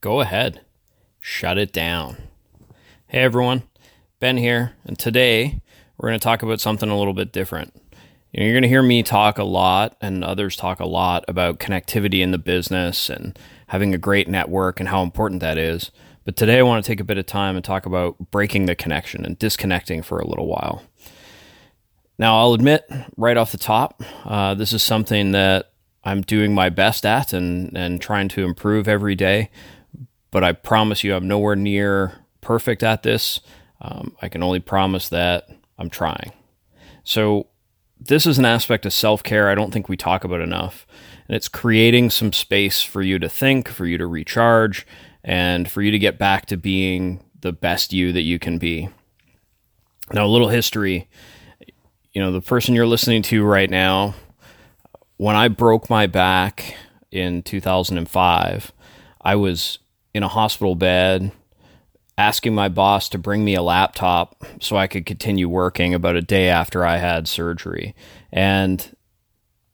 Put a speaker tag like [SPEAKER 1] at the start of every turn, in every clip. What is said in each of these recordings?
[SPEAKER 1] go ahead, shut it down. Hey everyone, Ben here, and today we're going to talk about something a little bit different. You're going to hear me talk a lot and others talk a lot about connectivity in the business and having a great network and how important that is. But today I want to take a bit of time and talk about breaking the connection and disconnecting for a little while. Now, I'll admit right off the top, uh, this is something that I'm doing my best at and, and trying to improve every day. But I promise you, I'm nowhere near perfect at this. Um, I can only promise that I'm trying. So, this is an aspect of self care I don't think we talk about enough. And it's creating some space for you to think, for you to recharge, and for you to get back to being the best you that you can be. Now, a little history. You know, the person you're listening to right now, when I broke my back in 2005, I was in a hospital bed asking my boss to bring me a laptop so I could continue working about a day after I had surgery. And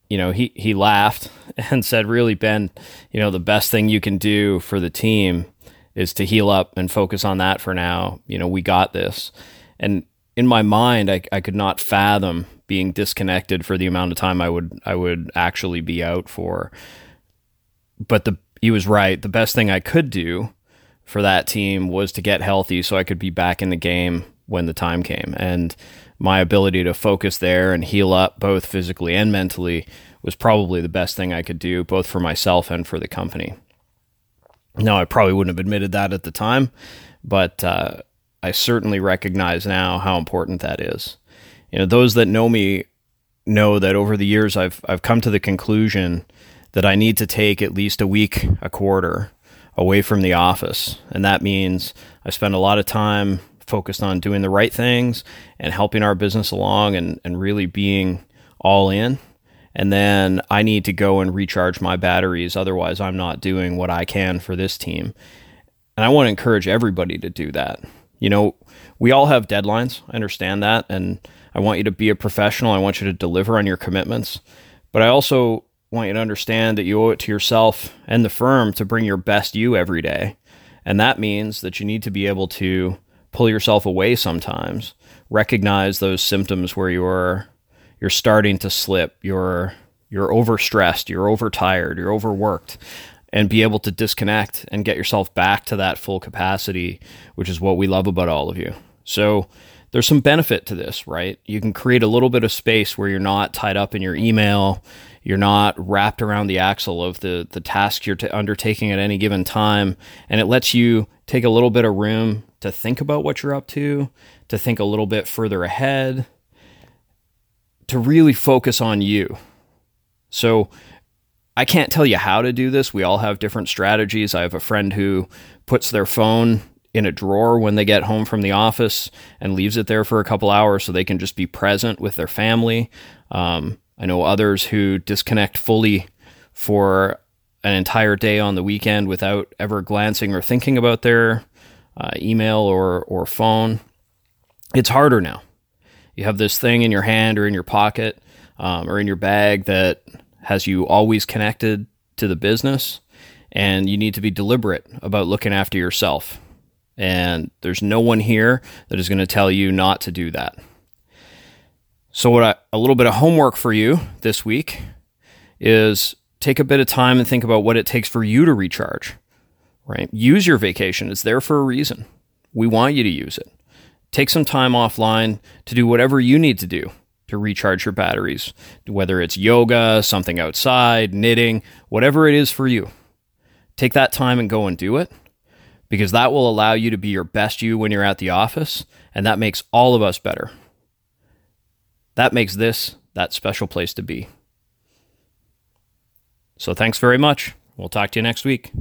[SPEAKER 1] you know, he he laughed and said, "Really, Ben, you know, the best thing you can do for the team is to heal up and focus on that for now. You know, we got this." And in my mind, I, I could not fathom being disconnected for the amount of time I would I would actually be out for. But the he was right. The best thing I could do for that team was to get healthy so I could be back in the game when the time came. And my ability to focus there and heal up both physically and mentally was probably the best thing I could do, both for myself and for the company. Now, I probably wouldn't have admitted that at the time, but uh, I certainly recognize now how important that is. You know, those that know me know that over the years I've I've come to the conclusion that I need to take at least a week, a quarter away from the office. And that means I spend a lot of time focused on doing the right things and helping our business along and, and really being all in. And then I need to go and recharge my batteries. Otherwise, I'm not doing what I can for this team. And I want to encourage everybody to do that. You know, we all have deadlines. I understand that. And I want you to be a professional. I want you to deliver on your commitments. But I also want you to understand that you owe it to yourself and the firm to bring your best you every day. And that means that you need to be able to pull yourself away sometimes, recognize those symptoms where you're you're starting to slip, you're you're overstressed, you're overtired, you're overworked, and be able to disconnect and get yourself back to that full capacity, which is what we love about all of you. So there's some benefit to this, right? You can create a little bit of space where you're not tied up in your email, you're not wrapped around the axle of the the task you're t- undertaking at any given time, and it lets you take a little bit of room to think about what you're up to, to think a little bit further ahead, to really focus on you. So I can't tell you how to do this. We all have different strategies. I have a friend who puts their phone in a drawer when they get home from the office and leaves it there for a couple hours so they can just be present with their family. Um, I know others who disconnect fully for an entire day on the weekend without ever glancing or thinking about their uh, email or, or phone. It's harder now. You have this thing in your hand or in your pocket um, or in your bag that has you always connected to the business, and you need to be deliberate about looking after yourself. And there's no one here that is going to tell you not to do that. So, what I, a little bit of homework for you this week is take a bit of time and think about what it takes for you to recharge. Right? Use your vacation. It's there for a reason. We want you to use it. Take some time offline to do whatever you need to do to recharge your batteries, whether it's yoga, something outside, knitting, whatever it is for you. Take that time and go and do it because that will allow you to be your best you when you're at the office, and that makes all of us better. That makes this that special place to be. So thanks very much. We'll talk to you next week.